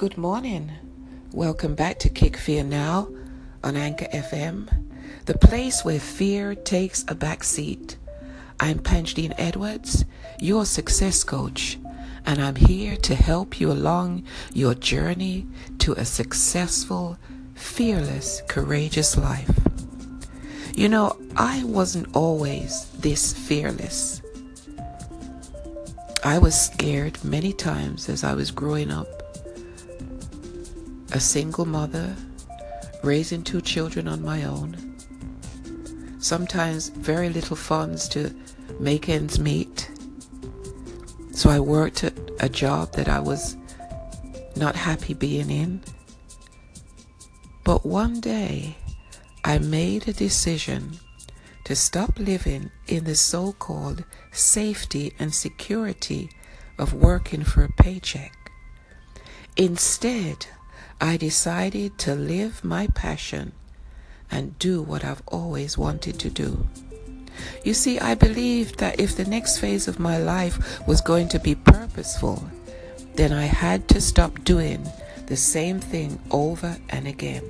Good morning. Welcome back to Kick Fear Now on Anchor FM, the place where fear takes a back seat. I'm Pangeline Edwards, your success coach, and I'm here to help you along your journey to a successful, fearless, courageous life. You know, I wasn't always this fearless. I was scared many times as I was growing up a single mother, raising two children on my own, sometimes very little funds to make ends meet. So I worked at a job that I was not happy being in. But one day I made a decision to stop living in the so called safety and security of working for a paycheck. Instead, I decided to live my passion and do what I've always wanted to do. You see, I believed that if the next phase of my life was going to be purposeful, then I had to stop doing the same thing over and again.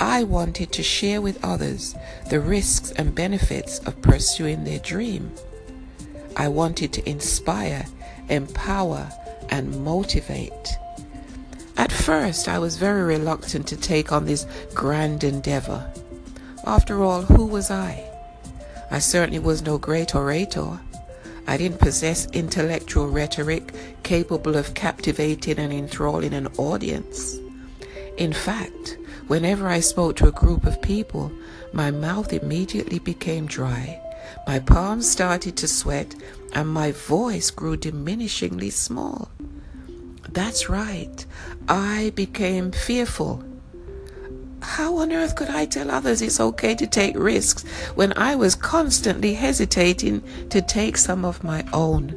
I wanted to share with others the risks and benefits of pursuing their dream. I wanted to inspire, empower, and motivate at first, I was very reluctant to take on this grand endeavor. After all, who was I? I certainly was no great orator. I didn't possess intellectual rhetoric capable of captivating and enthralling an audience. In fact, whenever I spoke to a group of people, my mouth immediately became dry, my palms started to sweat, and my voice grew diminishingly small. That's right. I became fearful. How on earth could I tell others it's okay to take risks when I was constantly hesitating to take some of my own?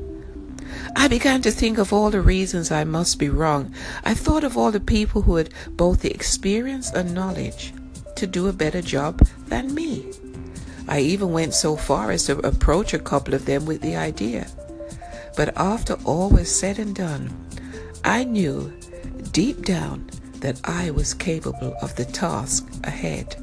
I began to think of all the reasons I must be wrong. I thought of all the people who had both the experience and knowledge to do a better job than me. I even went so far as to approach a couple of them with the idea. But after all was said and done, I knew deep down that I was capable of the task ahead.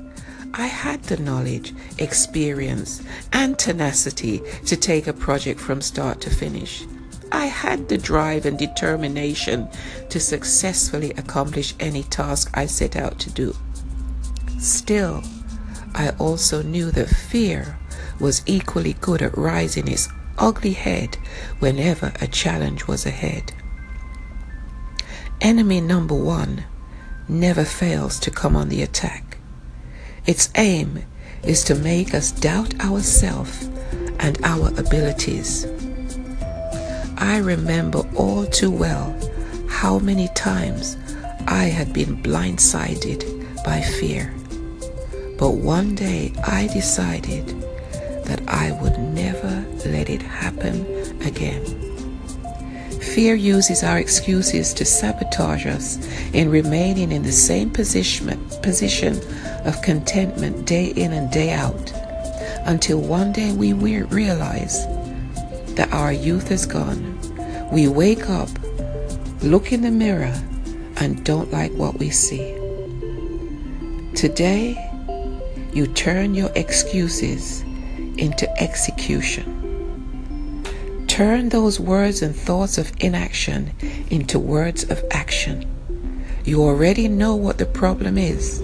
I had the knowledge, experience, and tenacity to take a project from start to finish. I had the drive and determination to successfully accomplish any task I set out to do. Still, I also knew that fear was equally good at rising its ugly head whenever a challenge was ahead. Enemy number one never fails to come on the attack. Its aim is to make us doubt ourselves and our abilities. I remember all too well how many times I had been blindsided by fear. But one day I decided that I would never let it happen again. Fear uses our excuses to sabotage us in remaining in the same position, position of contentment day in and day out until one day we realize that our youth is gone. We wake up, look in the mirror, and don't like what we see. Today, you turn your excuses into execution. Turn those words and thoughts of inaction into words of action. You already know what the problem is.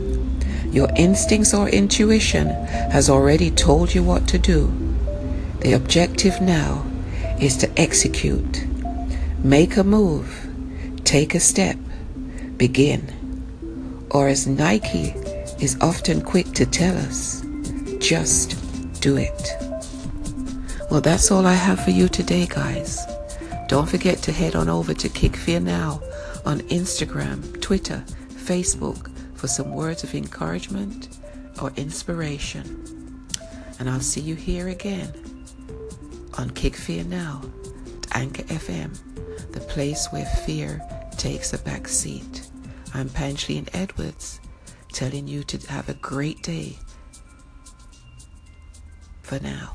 Your instincts or intuition has already told you what to do. The objective now is to execute. Make a move. Take a step. Begin. Or as Nike is often quick to tell us, just do it. Well, that's all I have for you today, guys. Don't forget to head on over to Kick Fear Now on Instagram, Twitter, Facebook for some words of encouragement or inspiration. And I'll see you here again on Kick Fear Now, at Anchor FM, the place where fear takes a back seat. I'm Pangeline Edwards, telling you to have a great day for now.